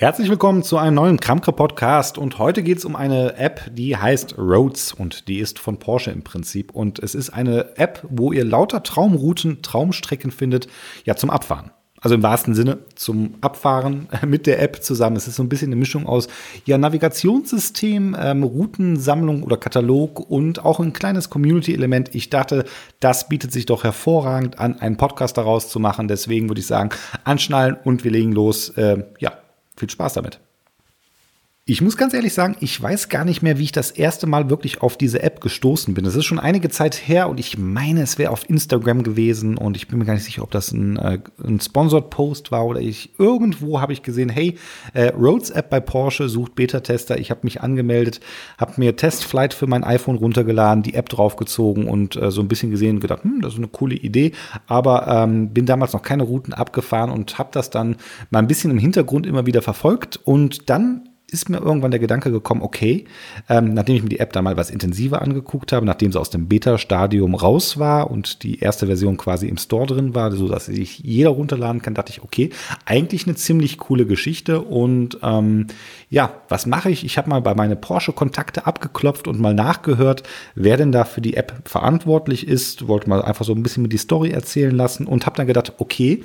Herzlich willkommen zu einem neuen Kramkre Podcast und heute geht es um eine App, die heißt Roads und die ist von Porsche im Prinzip und es ist eine App, wo ihr lauter Traumrouten, Traumstrecken findet, ja zum Abfahren. Also im wahrsten Sinne zum Abfahren mit der App zusammen. Es ist so ein bisschen eine Mischung aus ja, Navigationssystem, ähm, Routensammlung oder Katalog und auch ein kleines Community-Element. Ich dachte, das bietet sich doch hervorragend an, einen Podcast daraus zu machen. Deswegen würde ich sagen, anschnallen und wir legen los. Äh, ja, viel Spaß damit. Ich muss ganz ehrlich sagen, ich weiß gar nicht mehr, wie ich das erste Mal wirklich auf diese App gestoßen bin. Es ist schon einige Zeit her und ich meine, es wäre auf Instagram gewesen und ich bin mir gar nicht sicher, ob das ein, äh, ein Sponsored Post war oder ich irgendwo habe ich gesehen, hey, äh, Roads App bei Porsche sucht Beta-Tester. Ich habe mich angemeldet, habe mir Testflight für mein iPhone runtergeladen, die App draufgezogen und äh, so ein bisschen gesehen und gedacht, hm, das ist eine coole Idee. Aber ähm, bin damals noch keine Routen abgefahren und habe das dann mal ein bisschen im Hintergrund immer wieder verfolgt und dann ist mir irgendwann der Gedanke gekommen, okay, ähm, nachdem ich mir die App da mal was intensiver angeguckt habe, nachdem sie aus dem Beta-Stadium raus war und die erste Version quasi im Store drin war, so dass sich jeder runterladen kann, dachte ich, okay, eigentlich eine ziemlich coole Geschichte und ähm, ja, was mache ich? Ich habe mal bei meine Porsche-Kontakte abgeklopft und mal nachgehört, wer denn da für die App verantwortlich ist, wollte mal einfach so ein bisschen mir die Story erzählen lassen und habe dann gedacht, okay,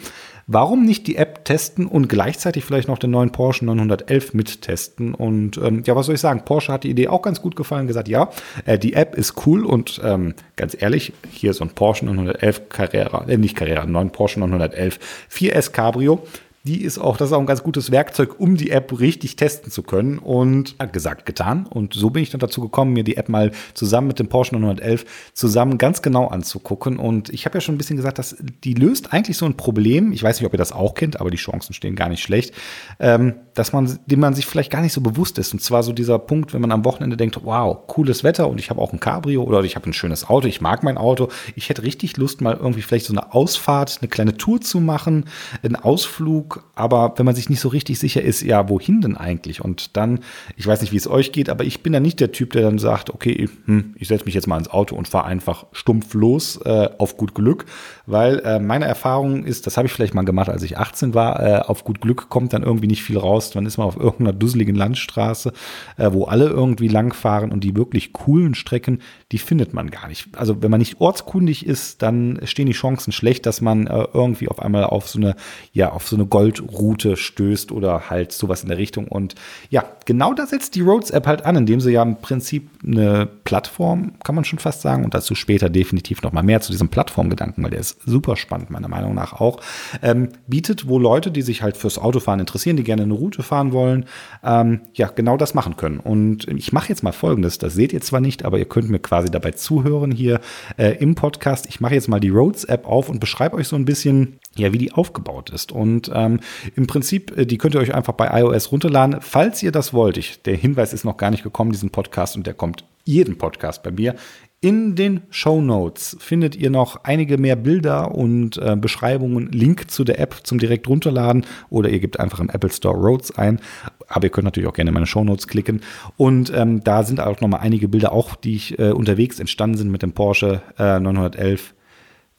Warum nicht die App testen und gleichzeitig vielleicht noch den neuen Porsche 911 mittesten? Und ähm, ja, was soll ich sagen? Porsche hat die Idee auch ganz gut gefallen, gesagt, ja, äh, die App ist cool und ähm, ganz ehrlich, hier so ein Porsche 911 Carrera, äh, nicht Carrera, neuen Porsche 911 4S Cabrio die ist auch, das ist auch ein ganz gutes Werkzeug, um die App richtig testen zu können. Und gesagt, getan. Und so bin ich dann dazu gekommen, mir die App mal zusammen mit dem Porsche 911 zusammen ganz genau anzugucken. Und ich habe ja schon ein bisschen gesagt, dass die löst eigentlich so ein Problem. Ich weiß nicht, ob ihr das auch kennt, aber die Chancen stehen gar nicht schlecht, ähm, dass man, dem man sich vielleicht gar nicht so bewusst ist. Und zwar so dieser Punkt, wenn man am Wochenende denkt, wow, cooles Wetter und ich habe auch ein Cabrio oder ich habe ein schönes Auto, ich mag mein Auto. Ich hätte richtig Lust, mal irgendwie vielleicht so eine Ausfahrt, eine kleine Tour zu machen, einen Ausflug aber wenn man sich nicht so richtig sicher ist, ja, wohin denn eigentlich? Und dann, ich weiß nicht, wie es euch geht, aber ich bin da nicht der Typ, der dann sagt, okay, hm, ich setze mich jetzt mal ins Auto und fahre einfach stumpf los äh, auf gut Glück, weil äh, meine Erfahrung ist, das habe ich vielleicht mal gemacht, als ich 18 war, äh, auf gut Glück kommt dann irgendwie nicht viel raus. Dann ist man auf irgendeiner dusseligen Landstraße, äh, wo alle irgendwie langfahren und die wirklich coolen Strecken, die findet man gar nicht. Also wenn man nicht ortskundig ist, dann stehen die Chancen schlecht, dass man äh, irgendwie auf einmal auf so eine, ja, auf so eine Goldroute stößt oder halt sowas in der Richtung. Und ja, genau da setzt die Roads-App halt an, indem sie ja im Prinzip eine Plattform, kann man schon fast sagen, und dazu später definitiv noch mal mehr zu diesem Plattformgedanken, weil der ist super spannend, meiner Meinung nach auch, ähm, bietet, wo Leute, die sich halt fürs Autofahren interessieren, die gerne eine Route fahren wollen, ähm, ja, genau das machen können. Und ich mache jetzt mal Folgendes, das seht ihr zwar nicht, aber ihr könnt mir quasi quasi dabei zuhören hier äh, im Podcast. Ich mache jetzt mal die Roads-App auf und beschreibe euch so ein bisschen, ja, wie die aufgebaut ist. Und ähm, im Prinzip, äh, die könnt ihr euch einfach bei iOS runterladen, falls ihr das wollt. Ich, der Hinweis ist noch gar nicht gekommen, diesen Podcast, und der kommt jeden Podcast bei mir. In den Show Notes findet ihr noch einige mehr Bilder und äh, Beschreibungen, Link zu der App zum direkt runterladen oder ihr gebt einfach im Apple Store Roads ein. Aber ihr könnt natürlich auch gerne in meine Show Notes klicken. Und ähm, da sind auch noch mal einige Bilder, auch die ich äh, unterwegs entstanden sind mit dem Porsche äh, 911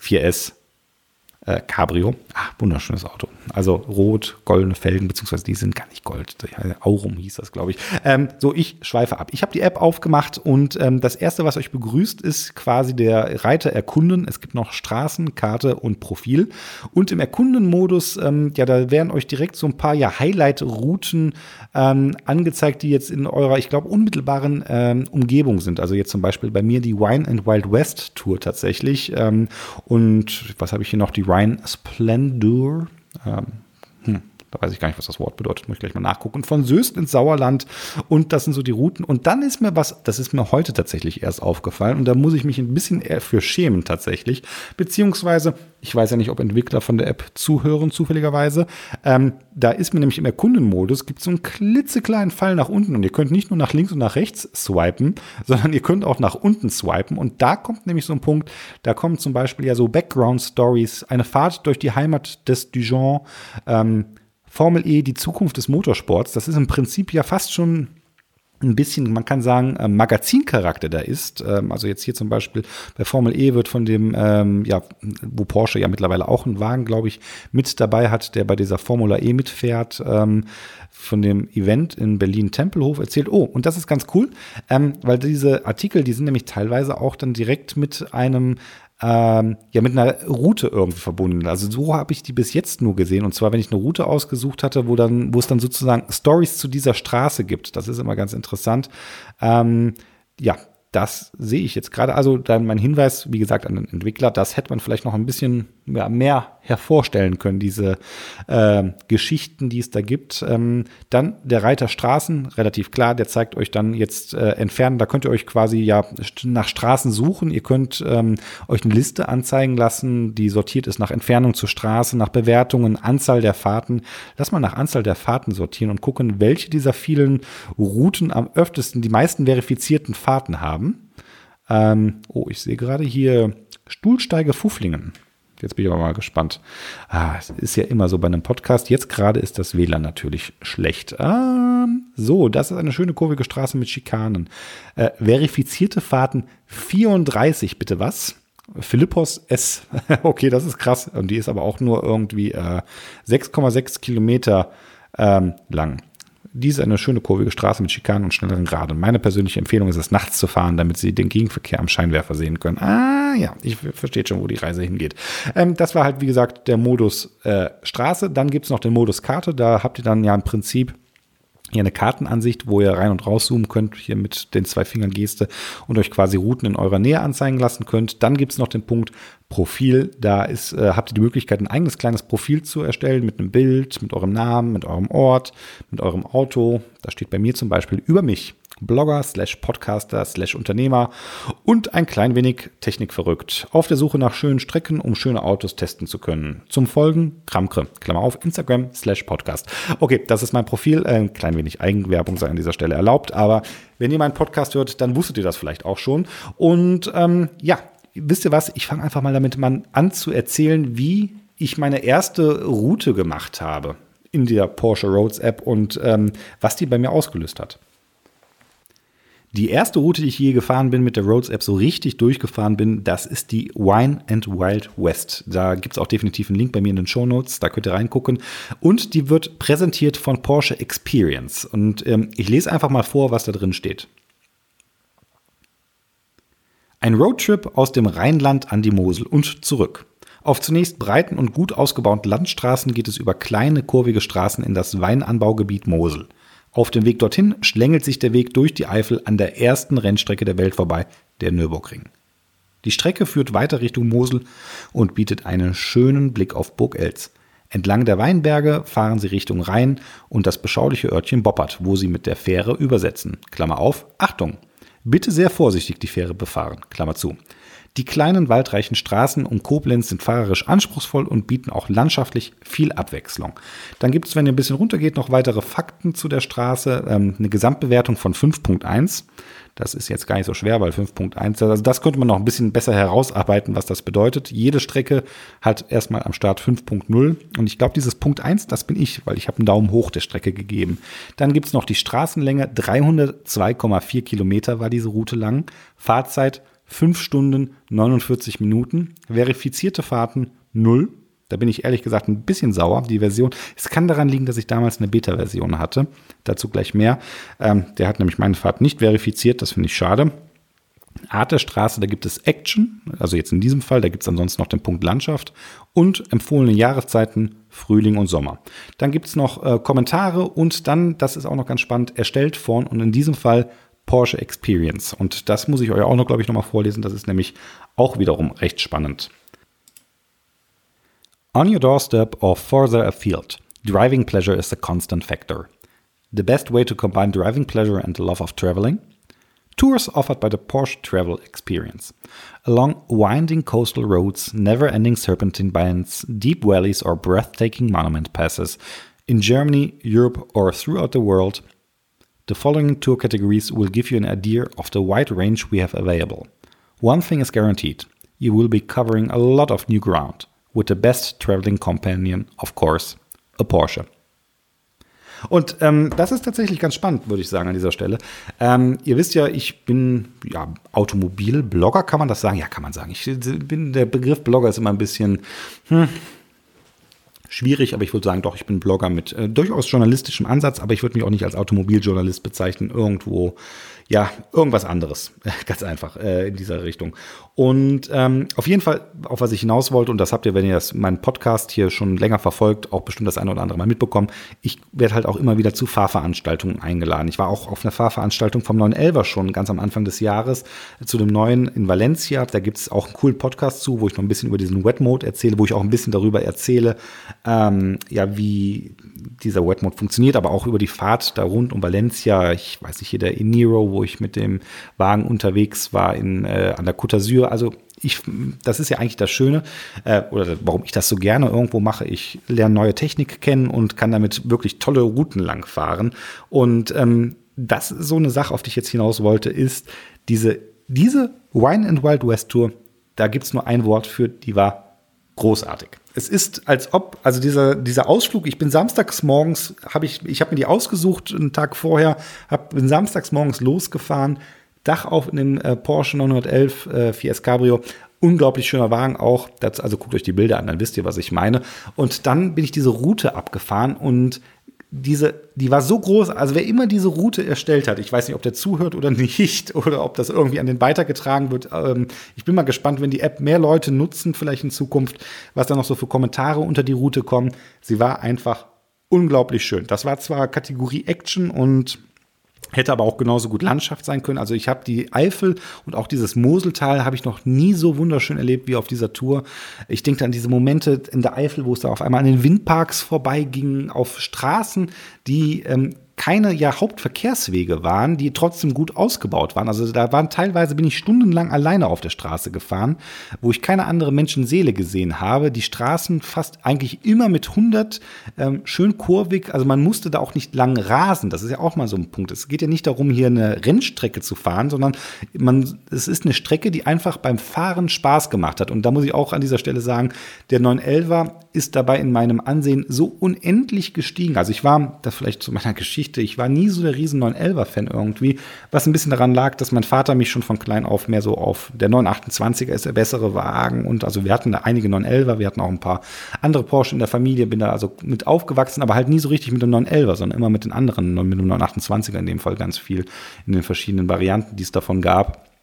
4S äh, Cabrio. Ah, wunderschönes Auto. Also rot, goldene Felgen, beziehungsweise die sind gar nicht gold. Aurum hieß das, glaube ich. Ähm, so, ich schweife ab. Ich habe die App aufgemacht und ähm, das erste, was euch begrüßt, ist quasi der Reiter Erkunden. Es gibt noch Straßen, Karte und Profil. Und im Erkunden-Modus, ähm, ja, da werden euch direkt so ein paar ja, Highlight-Routen ähm, angezeigt, die jetzt in eurer, ich glaube, unmittelbaren ähm, Umgebung sind. Also jetzt zum Beispiel bei mir die Wine and Wild West Tour tatsächlich. Ähm, und was habe ich hier noch? Die Rhine Splendor. Ähm, hm, da weiß ich gar nicht, was das Wort bedeutet, muss ich gleich mal nachgucken. Von Söst ins Sauerland und das sind so die Routen. Und dann ist mir was, das ist mir heute tatsächlich erst aufgefallen und da muss ich mich ein bisschen eher für schämen tatsächlich. Beziehungsweise, ich weiß ja nicht, ob Entwickler von der App zuhören zufälligerweise. Ähm, da ist mir nämlich im Erkundenmodus, gibt es so einen klitzekleinen Pfeil nach unten und ihr könnt nicht nur nach links und nach rechts swipen, sondern ihr könnt auch nach unten swipen und da kommt nämlich so ein Punkt, da kommen zum Beispiel ja so Background Stories, eine Fahrt durch die Heimat des Dijon, ähm, Formel E, die Zukunft des Motorsports. Das ist im Prinzip ja fast schon ein bisschen, man kann sagen, äh, Magazincharakter da ist. Ähm, also jetzt hier zum Beispiel bei Formel E wird von dem, ähm, ja, wo Porsche ja mittlerweile auch einen Wagen, glaube ich, mit dabei hat, der bei dieser Formula E mitfährt, ähm, von dem Event in Berlin-Tempelhof erzählt. Oh, und das ist ganz cool, weil diese Artikel, die sind nämlich teilweise auch dann direkt mit einem ähm, ja mit einer Route irgendwie verbunden. Also so habe ich die bis jetzt nur gesehen. Und zwar, wenn ich eine Route ausgesucht hatte, wo dann, wo es dann sozusagen Stories zu dieser Straße gibt. Das ist immer ganz interessant. Ähm, ja, das sehe ich jetzt gerade. Also dann mein Hinweis, wie gesagt, an den Entwickler, das hätte man vielleicht noch ein bisschen ja, mehr hervorstellen können, diese äh, Geschichten, die es da gibt. Ähm, dann der Reiter Straßen, relativ klar, der zeigt euch dann jetzt äh, entfernen. Da könnt ihr euch quasi ja nach Straßen suchen. Ihr könnt ähm, euch eine Liste anzeigen lassen, die sortiert ist nach Entfernung zur Straße, nach Bewertungen, Anzahl der Fahrten. Lass mal nach Anzahl der Fahrten sortieren und gucken, welche dieser vielen Routen am öftesten die meisten verifizierten Fahrten haben. Ähm, oh, ich sehe gerade hier Stuhlsteige Fufflingen. Jetzt bin ich aber mal gespannt. Ah, es ist ja immer so bei einem Podcast. Jetzt gerade ist das WLAN natürlich schlecht. Ah, so, das ist eine schöne kurvige Straße mit Schikanen. Äh, verifizierte Fahrten 34, bitte was? Philippos S. okay, das ist krass. Und die ist aber auch nur irgendwie äh, 6,6 Kilometer ähm, lang. Dies eine schöne kurvige Straße mit Schikanen und schnelleren Graden. Meine persönliche Empfehlung ist es, nachts zu fahren, damit Sie den Gegenverkehr am Scheinwerfer sehen können. Ah ja, ich verstehe schon, wo die Reise hingeht. Ähm, das war halt, wie gesagt, der Modus äh, Straße. Dann gibt es noch den Modus Karte. Da habt ihr dann ja im Prinzip hier eine Kartenansicht, wo ihr rein und rauszoomen könnt, hier mit den zwei Fingern Geste und euch quasi Routen in eurer Nähe anzeigen lassen könnt. Dann gibt es noch den Punkt Profil. Da ist, äh, habt ihr die Möglichkeit, ein eigenes kleines Profil zu erstellen mit einem Bild, mit eurem Namen, mit eurem Ort, mit eurem Auto. Da steht bei mir zum Beispiel über mich. Blogger slash Podcaster slash Unternehmer und ein klein wenig Technikverrückt. Auf der Suche nach schönen Strecken, um schöne Autos testen zu können. Zum Folgen Kramkre, Klammer auf, Instagram slash Podcast. Okay, das ist mein Profil. Ein klein wenig Eigenwerbung sei an dieser Stelle erlaubt, aber wenn ihr meinen Podcast hört, dann wusstet ihr das vielleicht auch schon. Und ähm, ja, wisst ihr was? Ich fange einfach mal damit an zu erzählen, wie ich meine erste Route gemacht habe in der Porsche Roads App und ähm, was die bei mir ausgelöst hat. Die erste Route, die ich je gefahren bin mit der Roads App, so richtig durchgefahren bin, das ist die Wine and Wild West. Da gibt es auch definitiv einen Link bei mir in den Show Notes, da könnt ihr reingucken. Und die wird präsentiert von Porsche Experience. Und ähm, ich lese einfach mal vor, was da drin steht. Ein Roadtrip aus dem Rheinland an die Mosel und zurück. Auf zunächst breiten und gut ausgebauten Landstraßen geht es über kleine, kurvige Straßen in das Weinanbaugebiet Mosel. Auf dem Weg dorthin schlängelt sich der Weg durch die Eifel an der ersten Rennstrecke der Welt vorbei, der Nürburgring. Die Strecke führt weiter Richtung Mosel und bietet einen schönen Blick auf Burg Elz. Entlang der Weinberge fahren sie Richtung Rhein und das beschauliche Örtchen Boppert, wo sie mit der Fähre übersetzen. Klammer auf, Achtung! Bitte sehr vorsichtig die Fähre befahren. Klammer zu. Die kleinen waldreichen Straßen um Koblenz sind fahrerisch anspruchsvoll und bieten auch landschaftlich viel Abwechslung. Dann gibt es, wenn ihr ein bisschen runtergeht, noch weitere Fakten zu der Straße. Ähm, eine Gesamtbewertung von 5.1. Das ist jetzt gar nicht so schwer, weil 5.1, also das könnte man noch ein bisschen besser herausarbeiten, was das bedeutet. Jede Strecke hat erstmal am Start 5.0 und ich glaube, dieses Punkt 1, das bin ich, weil ich habe einen Daumen hoch der Strecke gegeben. Dann gibt es noch die Straßenlänge, 302,4 Kilometer war diese Route lang. Fahrzeit 5 Stunden 49 Minuten. Verifizierte Fahrten 0. Da bin ich ehrlich gesagt ein bisschen sauer. Die Version, es kann daran liegen, dass ich damals eine Beta-Version hatte. Dazu gleich mehr. Ähm, der hat nämlich meine Fahrt nicht verifiziert. Das finde ich schade. Art der Straße, da gibt es Action, also jetzt in diesem Fall, da gibt es ansonsten noch den Punkt Landschaft und empfohlene Jahreszeiten Frühling und Sommer. Dann gibt es noch äh, Kommentare und dann, das ist auch noch ganz spannend, erstellt von und in diesem Fall Porsche Experience. Und das muss ich euch auch noch, glaube ich, nochmal vorlesen. Das ist nämlich auch wiederum recht spannend. On your doorstep or further afield, driving pleasure is a constant factor. The best way to combine driving pleasure and the love of traveling? Tours offered by the Porsche Travel Experience. Along winding coastal roads, never ending serpentine bands, deep valleys, or breathtaking monument passes, in Germany, Europe, or throughout the world, The following tour categories will give you an idea of the wide range we have available. One thing is guaranteed you will be covering a lot of new ground, with the best traveling companion, of course, a Porsche. Und ähm, das ist tatsächlich ganz spannend, würde ich sagen, an dieser Stelle. Ähm, ihr wisst ja, ich bin ja, Automobilblogger, kann man das sagen? Ja, kann man sagen. Ich bin, der Begriff Blogger ist immer ein bisschen, hm, schwierig, aber ich würde sagen, doch, ich bin Blogger mit äh, durchaus journalistischem Ansatz, aber ich würde mich auch nicht als Automobiljournalist bezeichnen, irgendwo ja, irgendwas anderes. Ganz einfach äh, in dieser Richtung. Und ähm, auf jeden Fall, auf was ich hinaus wollte, und das habt ihr, wenn ihr das, meinen Podcast hier schon länger verfolgt, auch bestimmt das eine oder andere Mal mitbekommen, ich werde halt auch immer wieder zu Fahrveranstaltungen eingeladen. Ich war auch auf einer Fahrveranstaltung vom 911 schon ganz am Anfang des Jahres zu dem neuen in Valencia. Da gibt es auch einen coolen Podcast zu, wo ich noch ein bisschen über diesen Wet Mode erzähle, wo ich auch ein bisschen darüber erzähle, ähm, ja, wie dieser Wet Mode funktioniert, aber auch über die Fahrt da rund um Valencia. Ich weiß nicht, hier der Eniro, wo ich mit dem Wagen unterwegs war in, äh, an der Côte d'Azur. Also ich, das ist ja eigentlich das Schöne, äh, oder warum ich das so gerne irgendwo mache. Ich lerne neue Technik kennen und kann damit wirklich tolle Routen lang fahren. Und ähm, das ist so eine Sache, auf die ich jetzt hinaus wollte, ist diese, diese Wine and Wild West Tour, da gibt es nur ein Wort für, die war großartig es ist, als ob, also dieser, dieser Ausflug, ich bin samstags morgens, habe ich, ich habe mir die ausgesucht, einen Tag vorher, hab, bin samstags morgens losgefahren, Dach auf in dem äh, Porsche 911 äh, Fiat Cabrio. Unglaublich schöner Wagen auch. Das, also guckt euch die Bilder an, dann wisst ihr, was ich meine. Und dann bin ich diese Route abgefahren und diese, die war so groß, also wer immer diese Route erstellt hat, ich weiß nicht, ob der zuhört oder nicht, oder ob das irgendwie an den weitergetragen wird. Ähm, ich bin mal gespannt, wenn die App mehr Leute nutzen, vielleicht in Zukunft, was da noch so für Kommentare unter die Route kommen. Sie war einfach unglaublich schön. Das war zwar Kategorie Action und Hätte aber auch genauso gut Landschaft sein können. Also ich habe die Eifel und auch dieses Moseltal habe ich noch nie so wunderschön erlebt wie auf dieser Tour. Ich denke an diese Momente in der Eifel, wo es da auf einmal an den Windparks vorbeiging, auf Straßen, die ähm, keine ja Hauptverkehrswege waren, die trotzdem gut ausgebaut waren. Also da waren teilweise bin ich stundenlang alleine auf der Straße gefahren, wo ich keine andere Menschenseele gesehen habe. Die Straßen fast eigentlich immer mit 100 ähm, schön kurvig. Also man musste da auch nicht lang rasen. Das ist ja auch mal so ein Punkt. Es geht ja nicht darum, hier eine Rennstrecke zu fahren, sondern man, es ist eine Strecke, die einfach beim Fahren Spaß gemacht hat. Und da muss ich auch an dieser Stelle sagen, der 911er ist dabei in meinem Ansehen so unendlich gestiegen. Also ich war, das vielleicht zu meiner Geschichte, ich war nie so der riesen 911er-Fan irgendwie, was ein bisschen daran lag, dass mein Vater mich schon von klein auf mehr so auf der 928er ist der bessere Wagen und also wir hatten da einige 911er, wir hatten auch ein paar andere Porsche in der Familie, bin da also mit aufgewachsen, aber halt nie so richtig mit dem 911er, sondern immer mit den anderen, mit dem 928er in dem Fall ganz viel in den verschiedenen Varianten, die es davon gab.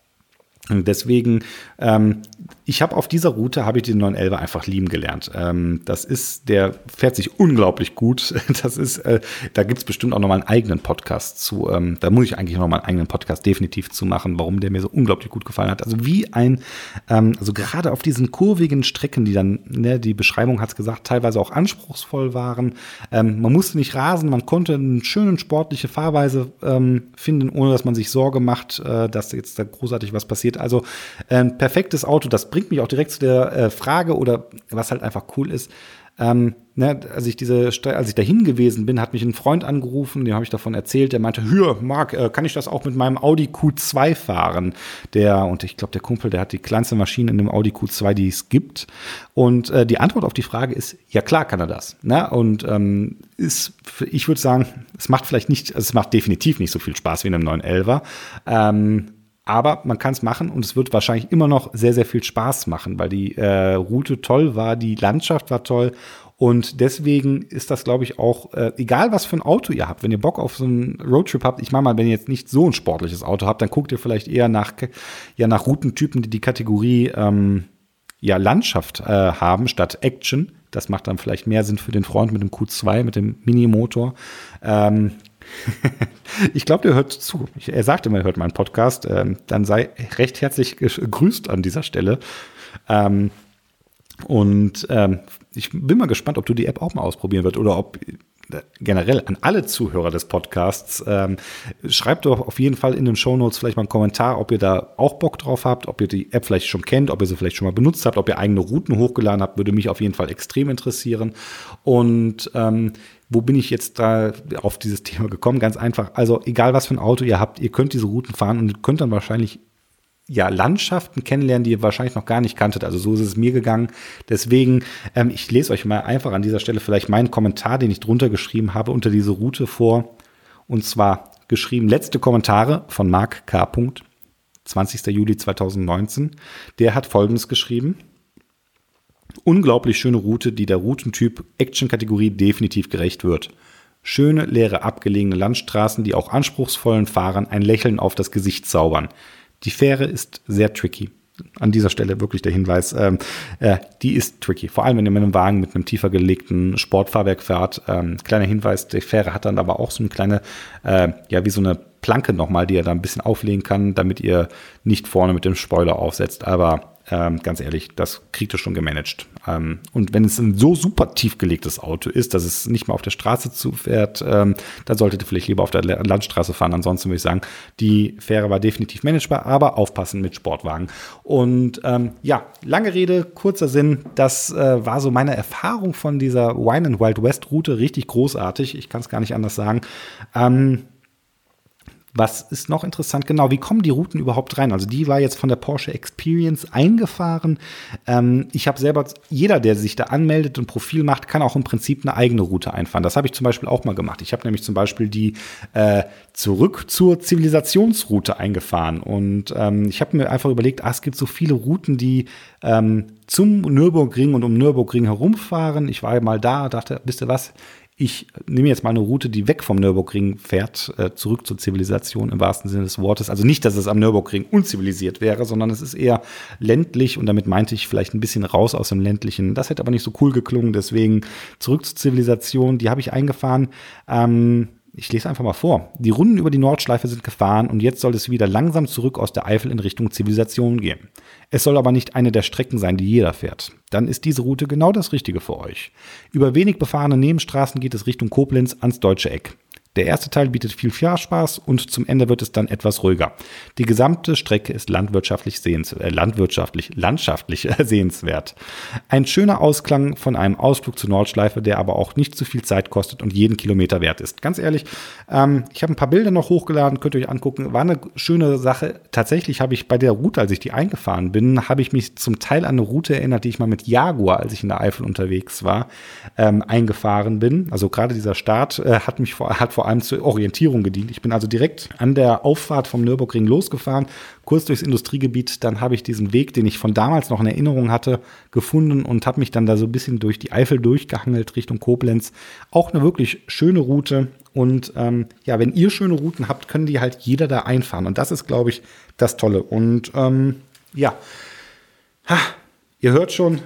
Und deswegen, ähm, ich habe auf dieser Route, habe ich den 911 einfach lieben gelernt. Ähm, das ist, der fährt sich unglaublich gut. Das ist, äh, da gibt's bestimmt auch nochmal einen eigenen Podcast zu. Ähm, da muss ich eigentlich nochmal einen eigenen Podcast definitiv zu machen, warum der mir so unglaublich gut gefallen hat. Also wie ein, ähm, also gerade auf diesen kurvigen Strecken, die dann, ne, die Beschreibung hat's gesagt, teilweise auch anspruchsvoll waren. Ähm, man musste nicht rasen, man konnte eine schöne sportliche Fahrweise ähm, finden, ohne dass man sich Sorge macht, äh, dass jetzt da großartig was passiert. Also ein perfektes Auto, das bringt mich auch direkt zu der äh, Frage oder was halt einfach cool ist. Ähm, ne, als ich diese, als ich dahin gewesen bin, hat mich ein Freund angerufen, dem habe ich davon erzählt, der meinte, hier, Marc, äh, kann ich das auch mit meinem Audi Q2 fahren? Der, und ich glaube, der Kumpel, der hat die kleinste Maschine in dem Audi Q2, die es gibt. Und äh, die Antwort auf die Frage ist, ja klar kann er das. Ne? Und ähm, ist, ich würde sagen, es macht vielleicht nicht, also es macht definitiv nicht so viel Spaß wie in einem 911er. Ähm, aber man kann es machen und es wird wahrscheinlich immer noch sehr, sehr viel Spaß machen, weil die äh, Route toll war, die Landschaft war toll. Und deswegen ist das, glaube ich, auch, äh, egal was für ein Auto ihr habt, wenn ihr Bock auf so einen Roadtrip habt, ich meine mal, wenn ihr jetzt nicht so ein sportliches Auto habt, dann guckt ihr vielleicht eher nach, ja, nach Routentypen, die die Kategorie ähm, ja, Landschaft äh, haben statt Action. Das macht dann vielleicht mehr Sinn für den Freund mit dem Q2, mit dem Minimotor. Ähm, ich glaube, der hört zu. er sagt immer, er hört meinen Podcast. Ähm, dann sei recht herzlich gegrüßt an dieser Stelle. Ähm, und ähm, ich bin mal gespannt, ob du die App auch mal ausprobieren wirst oder ob generell an alle Zuhörer des Podcasts, ähm, schreibt doch auf jeden Fall in den Show Notes vielleicht mal einen Kommentar, ob ihr da auch Bock drauf habt, ob ihr die App vielleicht schon kennt, ob ihr sie vielleicht schon mal benutzt habt, ob ihr eigene Routen hochgeladen habt, würde mich auf jeden Fall extrem interessieren. Und ähm, wo bin ich jetzt da auf dieses Thema gekommen? Ganz einfach. Also, egal was für ein Auto ihr habt, ihr könnt diese Routen fahren und könnt dann wahrscheinlich ja, Landschaften kennenlernen, die ihr wahrscheinlich noch gar nicht kanntet. Also so ist es mir gegangen. Deswegen, ähm, ich lese euch mal einfach an dieser Stelle vielleicht meinen Kommentar, den ich drunter geschrieben habe, unter diese Route vor. Und zwar geschrieben, letzte Kommentare von Mark K. 20. Juli 2019. Der hat folgendes geschrieben. Unglaublich schöne Route, die der Routentyp Action-Kategorie definitiv gerecht wird. Schöne, leere, abgelegene Landstraßen, die auch anspruchsvollen Fahrern ein Lächeln auf das Gesicht zaubern. Die Fähre ist sehr tricky. An dieser Stelle wirklich der Hinweis, ähm, äh, die ist tricky. Vor allem, wenn ihr mit einem Wagen mit einem tiefer gelegten Sportfahrwerk fährt. Ähm, kleiner Hinweis, die Fähre hat dann aber auch so eine kleine, äh, ja, wie so eine Planke nochmal, die ihr da ein bisschen auflegen kann, damit ihr nicht vorne mit dem Spoiler aufsetzt. Aber ähm, ganz ehrlich, das kriegt ihr schon gemanagt. Ähm, und wenn es ein so super tief gelegtes Auto ist, dass es nicht mal auf der Straße zufährt, ähm, dann solltet ihr vielleicht lieber auf der Landstraße fahren. Ansonsten würde ich sagen, die Fähre war definitiv managebar, aber aufpassen mit Sportwagen. Und ähm, ja, lange Rede, kurzer Sinn. Das äh, war so meine Erfahrung von dieser Wine and Wild West Route. Richtig großartig. Ich kann es gar nicht anders sagen. Ähm, was ist noch interessant? Genau, wie kommen die Routen überhaupt rein? Also die war jetzt von der Porsche Experience eingefahren. Ähm, ich habe selber, jeder, der sich da anmeldet und Profil macht, kann auch im Prinzip eine eigene Route einfahren. Das habe ich zum Beispiel auch mal gemacht. Ich habe nämlich zum Beispiel die äh, zurück zur Zivilisationsroute eingefahren. Und ähm, ich habe mir einfach überlegt, ah, es gibt so viele Routen, die ähm, zum Nürburgring und um Nürburgring herumfahren. Ich war mal da, dachte, wisst ihr was? Ich nehme jetzt mal eine Route, die weg vom Nürburgring fährt, äh, zurück zur Zivilisation im wahrsten Sinne des Wortes. Also nicht, dass es am Nürburgring unzivilisiert wäre, sondern es ist eher ländlich und damit meinte ich vielleicht ein bisschen raus aus dem ländlichen. Das hätte aber nicht so cool geklungen, deswegen zurück zur Zivilisation. Die habe ich eingefahren. Ähm, ich lese einfach mal vor. Die Runden über die Nordschleife sind gefahren und jetzt soll es wieder langsam zurück aus der Eifel in Richtung Zivilisation gehen. Es soll aber nicht eine der Strecken sein, die jeder fährt. Dann ist diese Route genau das Richtige für euch. Über wenig befahrene Nebenstraßen geht es Richtung Koblenz ans deutsche Eck. Der erste Teil bietet viel Spaß und zum Ende wird es dann etwas ruhiger. Die gesamte Strecke ist landwirtschaftlich, sehens äh, landwirtschaftlich, landschaftlich sehenswert. Ein schöner Ausklang von einem Ausflug zur Nordschleife, der aber auch nicht zu viel Zeit kostet und jeden Kilometer wert ist. Ganz ehrlich, ähm, ich habe ein paar Bilder noch hochgeladen, könnt ihr euch angucken. War eine schöne Sache. Tatsächlich habe ich bei der Route, als ich die eingefahren bin, habe ich mich zum Teil an eine Route erinnert, die ich mal mit Jaguar, als ich in der Eifel unterwegs war, ähm, eingefahren bin. Also gerade dieser Start äh, hat mich vor, hat vor vor allem zur Orientierung gedient. Ich bin also direkt an der Auffahrt vom Nürburgring losgefahren, kurz durchs Industriegebiet. Dann habe ich diesen Weg, den ich von damals noch in Erinnerung hatte, gefunden und habe mich dann da so ein bisschen durch die Eifel durchgehangelt Richtung Koblenz. Auch eine wirklich schöne Route. Und ähm, ja, wenn ihr schöne Routen habt, können die halt jeder da einfahren. Und das ist, glaube ich, das Tolle. Und ähm, ja, ha, ihr hört schon,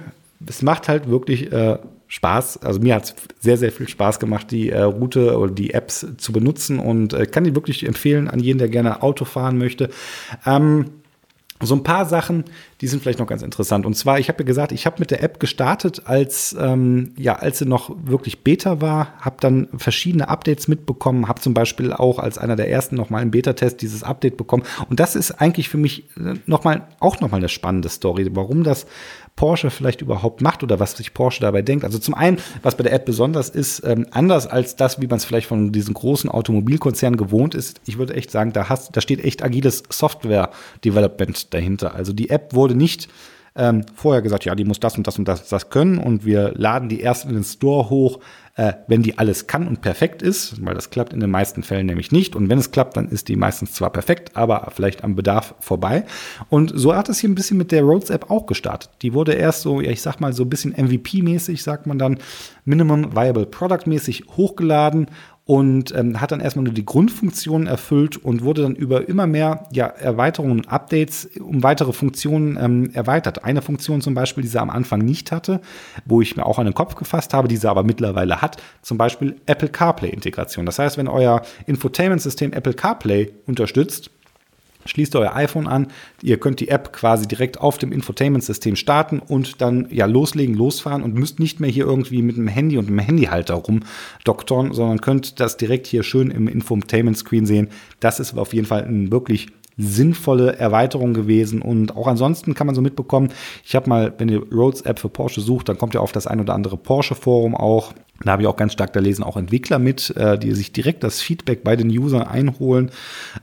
es macht halt wirklich äh, Spaß. Also mir hat es sehr, sehr viel Spaß gemacht, die äh, Route oder die Apps zu benutzen und äh, kann die wirklich empfehlen an jeden, der gerne Auto fahren möchte. Ähm, so ein paar Sachen, die sind vielleicht noch ganz interessant. Und zwar, ich habe ja gesagt, ich habe mit der App gestartet, als ähm, ja, als sie noch wirklich Beta war, habe dann verschiedene Updates mitbekommen, habe zum Beispiel auch als einer der ersten noch mal im Beta-Test dieses Update bekommen. Und das ist eigentlich für mich äh, noch mal auch noch mal eine spannende Story, warum das Porsche vielleicht überhaupt macht oder was sich Porsche dabei denkt. Also zum einen, was bei der App besonders ist, ähm, anders als das, wie man es vielleicht von diesen großen Automobilkonzernen gewohnt ist. Ich würde echt sagen, da, hast, da steht echt agiles Software-Development dahinter. Also die App wurde nicht ähm, vorher gesagt, ja, die muss das und das und das, das können und wir laden die erst in den Store hoch, äh, wenn die alles kann und perfekt ist, weil das klappt in den meisten Fällen nämlich nicht. Und wenn es klappt, dann ist die meistens zwar perfekt, aber vielleicht am Bedarf vorbei. Und so hat es hier ein bisschen mit der Roads App auch gestartet. Die wurde erst so, ja, ich sag mal so ein bisschen MVP-mäßig, sagt man dann, Minimum Viable Product mäßig hochgeladen und ähm, hat dann erstmal nur die Grundfunktionen erfüllt und wurde dann über immer mehr ja, Erweiterungen und Updates um weitere Funktionen ähm, erweitert. Eine Funktion zum Beispiel, die sie am Anfang nicht hatte, wo ich mir auch an den Kopf gefasst habe, die sie aber mittlerweile hat, zum Beispiel Apple CarPlay-Integration. Das heißt, wenn euer Infotainment-System Apple CarPlay unterstützt, Schließt euer iPhone an, ihr könnt die App quasi direkt auf dem Infotainment-System starten und dann ja loslegen, losfahren und müsst nicht mehr hier irgendwie mit dem Handy und dem Handyhalter rumdoktoren, sondern könnt das direkt hier schön im Infotainment-Screen sehen. Das ist auf jeden Fall ein wirklich sinnvolle Erweiterung gewesen. Und auch ansonsten kann man so mitbekommen, ich habe mal, wenn ihr Roads App für Porsche sucht, dann kommt ja auf das ein oder andere Porsche Forum auch. Da habe ich auch ganz stark, da lesen auch Entwickler mit, äh, die sich direkt das Feedback bei den Usern einholen,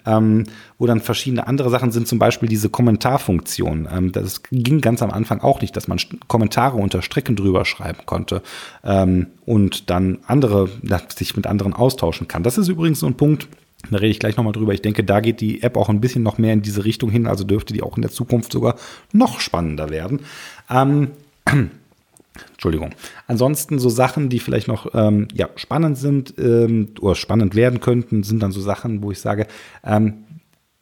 ähm, wo dann verschiedene andere Sachen sind, zum Beispiel diese Kommentarfunktion. Ähm, das ging ganz am Anfang auch nicht, dass man Kommentare unter Strecken drüber schreiben konnte ähm, und dann andere, sich mit anderen austauschen kann. Das ist übrigens so ein Punkt, da rede ich gleich nochmal drüber. Ich denke, da geht die App auch ein bisschen noch mehr in diese Richtung hin, also dürfte die auch in der Zukunft sogar noch spannender werden. Ähm, Entschuldigung. Ansonsten so Sachen, die vielleicht noch ähm, ja, spannend sind ähm, oder spannend werden könnten, sind dann so Sachen, wo ich sage, ähm,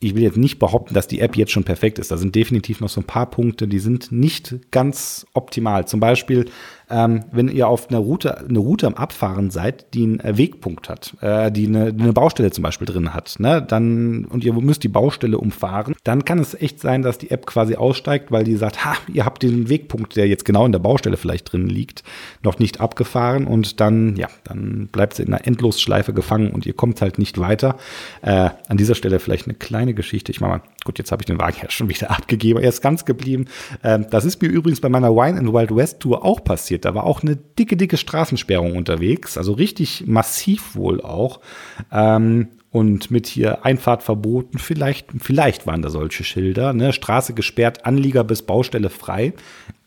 ich will jetzt nicht behaupten, dass die App jetzt schon perfekt ist. Da sind definitiv noch so ein paar Punkte, die sind nicht ganz optimal. Zum Beispiel ähm, wenn ihr auf einer Route, eine Route am Abfahren seid, die einen Wegpunkt hat, äh, die eine, eine, Baustelle zum Beispiel drin hat, ne, dann, und ihr müsst die Baustelle umfahren, dann kann es echt sein, dass die App quasi aussteigt, weil die sagt, ha, ihr habt den Wegpunkt, der jetzt genau in der Baustelle vielleicht drin liegt, noch nicht abgefahren und dann, ja, dann bleibt sie in einer Endlosschleife gefangen und ihr kommt halt nicht weiter. Äh, an dieser Stelle vielleicht eine kleine Geschichte. Ich mache mal, gut, jetzt habe ich den Wagen ja schon wieder abgegeben, er ist ganz geblieben. Ähm, das ist mir übrigens bei meiner Wine and Wild West Tour auch passiert passiert. Da war auch eine dicke, dicke Straßensperrung unterwegs, also richtig massiv wohl auch. Ähm, und mit hier Einfahrt verboten, vielleicht, vielleicht waren da solche Schilder, ne? Straße gesperrt, Anlieger bis Baustelle frei.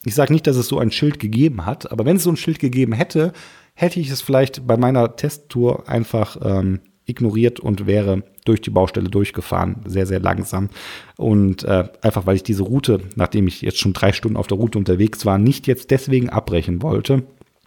Ich sage nicht, dass es so ein Schild gegeben hat, aber wenn es so ein Schild gegeben hätte, hätte ich es vielleicht bei meiner Testtour einfach ähm, ignoriert und wäre durch die Baustelle durchgefahren, sehr, sehr langsam. Und äh, einfach weil ich diese Route, nachdem ich jetzt schon drei Stunden auf der Route unterwegs war, nicht jetzt deswegen abbrechen wollte.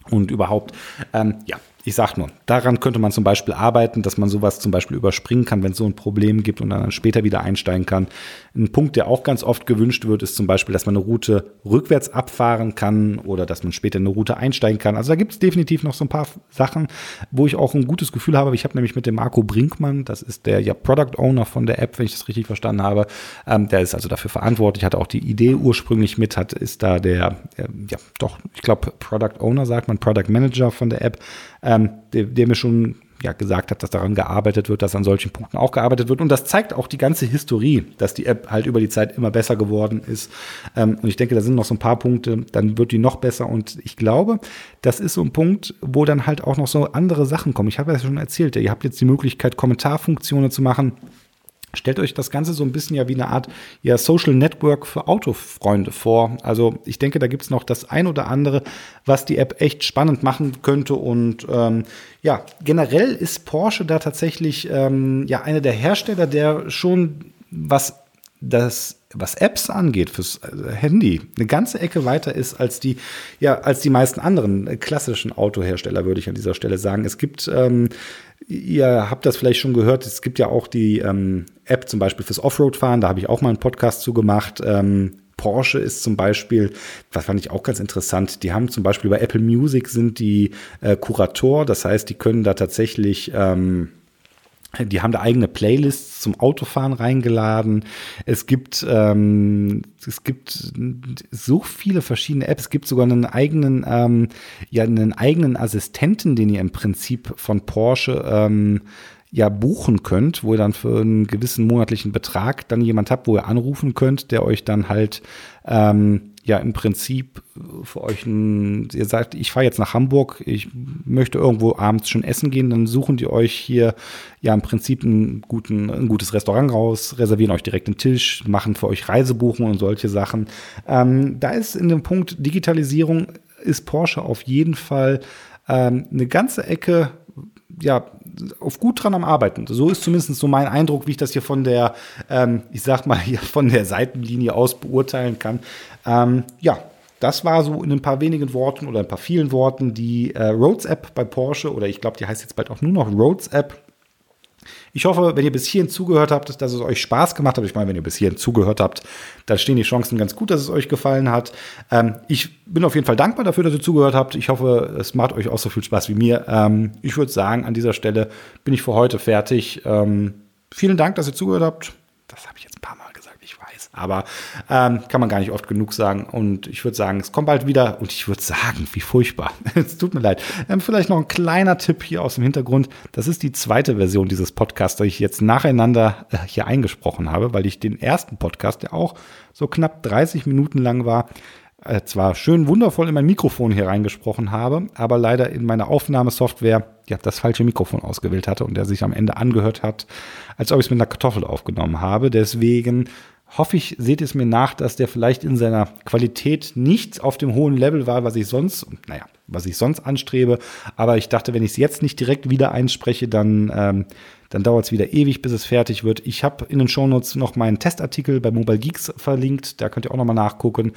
Und überhaupt, ähm, ja, ich sag nur, daran könnte man zum Beispiel arbeiten, dass man sowas zum Beispiel überspringen kann, wenn es so ein Problem gibt und dann später wieder einsteigen kann. Ein Punkt, der auch ganz oft gewünscht wird, ist zum Beispiel, dass man eine Route rückwärts abfahren kann oder dass man später eine Route einsteigen kann. Also da gibt es definitiv noch so ein paar Sachen, wo ich auch ein gutes Gefühl habe. Ich habe nämlich mit dem Marco Brinkmann, das ist der ja Product Owner von der App, wenn ich das richtig verstanden habe, ähm, der ist also dafür verantwortlich, hatte auch die Idee ursprünglich mit, hat, ist da der, äh, ja doch, ich glaube Product Owner sagt man, Product Manager von der App ähm, der, der mir schon ja, gesagt hat, dass daran gearbeitet wird, dass an solchen Punkten auch gearbeitet wird. Und das zeigt auch die ganze Historie, dass die App halt über die Zeit immer besser geworden ist. Ähm, und ich denke, da sind noch so ein paar Punkte, dann wird die noch besser. Und ich glaube, das ist so ein Punkt, wo dann halt auch noch so andere Sachen kommen. Ich habe ja schon erzählt, ihr habt jetzt die Möglichkeit, Kommentarfunktionen zu machen. Stellt euch das Ganze so ein bisschen ja wie eine Art ja, Social Network für Autofreunde vor. Also ich denke, da gibt es noch das ein oder andere, was die App echt spannend machen könnte. Und ähm, ja, generell ist Porsche da tatsächlich ähm, ja einer der Hersteller, der schon was das was Apps angeht fürs äh, Handy eine ganze Ecke weiter ist als die ja als die meisten anderen klassischen Autohersteller würde ich an dieser Stelle sagen es gibt ähm, Ihr habt das vielleicht schon gehört, es gibt ja auch die ähm, App zum Beispiel fürs Offroad-Fahren, da habe ich auch mal einen Podcast zu gemacht. Ähm, Porsche ist zum Beispiel, was fand ich auch ganz interessant, die haben zum Beispiel bei Apple Music sind die äh, Kurator, das heißt, die können da tatsächlich ähm, die haben da eigene Playlists zum Autofahren reingeladen. Es gibt, ähm, es gibt so viele verschiedene Apps. Es gibt sogar einen eigenen, ähm, ja, einen eigenen Assistenten, den ihr im Prinzip von Porsche ähm, ja buchen könnt, wo ihr dann für einen gewissen monatlichen Betrag dann jemand habt, wo ihr anrufen könnt, der euch dann halt ähm, ja im Prinzip für euch ein, ihr sagt, ich fahre jetzt nach Hamburg, ich möchte irgendwo abends schon essen gehen, dann suchen die euch hier ja im Prinzip einen guten, ein gutes Restaurant raus, reservieren euch direkt einen Tisch, machen für euch Reisebuchungen und solche Sachen. Ähm, da ist in dem Punkt Digitalisierung ist Porsche auf jeden Fall ähm, eine ganze Ecke ja, auf gut dran am Arbeiten. So ist zumindest so mein Eindruck, wie ich das hier von der, ähm, ich sag mal, hier von der Seitenlinie aus beurteilen kann. Ähm, ja, das war so in ein paar wenigen Worten oder ein paar vielen Worten die äh, Roads App bei Porsche oder ich glaube, die heißt jetzt bald auch nur noch Roads App. Ich hoffe, wenn ihr bis hierhin zugehört habt, dass es euch Spaß gemacht hat. Ich meine, wenn ihr bis hierhin zugehört habt, dann stehen die Chancen ganz gut, dass es euch gefallen hat. Ähm, ich bin auf jeden Fall dankbar dafür, dass ihr zugehört habt. Ich hoffe, es macht euch auch so viel Spaß wie mir. Ähm, ich würde sagen, an dieser Stelle bin ich für heute fertig. Ähm, vielen Dank, dass ihr zugehört habt. Das habe ich jetzt ein paar Mal. Aber ähm, kann man gar nicht oft genug sagen. Und ich würde sagen, es kommt bald wieder. Und ich würde sagen, wie furchtbar. es tut mir leid. Ähm, vielleicht noch ein kleiner Tipp hier aus dem Hintergrund. Das ist die zweite Version dieses Podcasts, die ich jetzt nacheinander äh, hier eingesprochen habe, weil ich den ersten Podcast, der auch so knapp 30 Minuten lang war, äh, zwar schön wundervoll in mein Mikrofon hier reingesprochen habe, aber leider in meiner Aufnahmesoftware ja, das falsche Mikrofon ausgewählt hatte und der sich am Ende angehört hat, als ob ich es mit einer Kartoffel aufgenommen habe. Deswegen hoffe ich, seht es mir nach, dass der vielleicht in seiner Qualität nicht auf dem hohen Level war, was ich sonst, naja, was ich sonst anstrebe. Aber ich dachte, wenn ich es jetzt nicht direkt wieder einspreche, dann, ähm, dann dauert es wieder ewig, bis es fertig wird. Ich habe in den Shownotes noch meinen Testartikel bei Mobile Geeks verlinkt. Da könnt ihr auch nochmal nachgucken.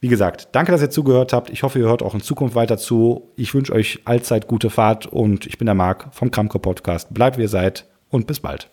Wie gesagt, danke, dass ihr zugehört habt. Ich hoffe, ihr hört auch in Zukunft weiter zu. Ich wünsche euch allzeit gute Fahrt und ich bin der Marc vom Kramko Podcast. Bleibt wie ihr seid und bis bald.